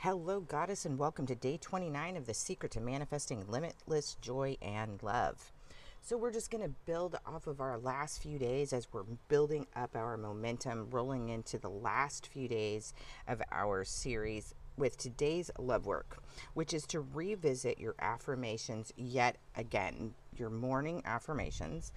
Hello, Goddess, and welcome to day 29 of The Secret to Manifesting Limitless Joy and Love. So, we're just going to build off of our last few days as we're building up our momentum, rolling into the last few days of our series with today's love work, which is to revisit your affirmations yet again, your morning affirmations,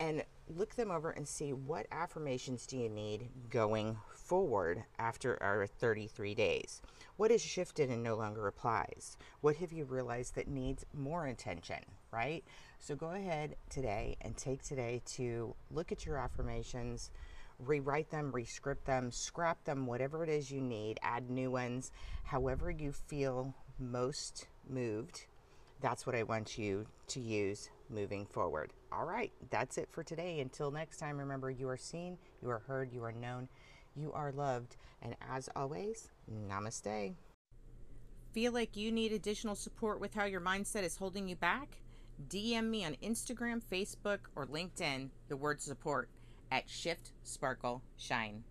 and look them over and see what affirmations do you need going forward after our 33 days. What has shifted and no longer applies? What have you realized that needs more attention, right? So go ahead today and take today to look at your affirmations, rewrite them, rescript them, scrap them, whatever it is you need, add new ones, however you feel most moved. That's what I want you to use moving forward. All right, that's it for today. Until next time, remember you are seen, you are heard, you are known, you are loved. And as always, namaste. Feel like you need additional support with how your mindset is holding you back? DM me on Instagram, Facebook, or LinkedIn the word support at Shift Sparkle Shine.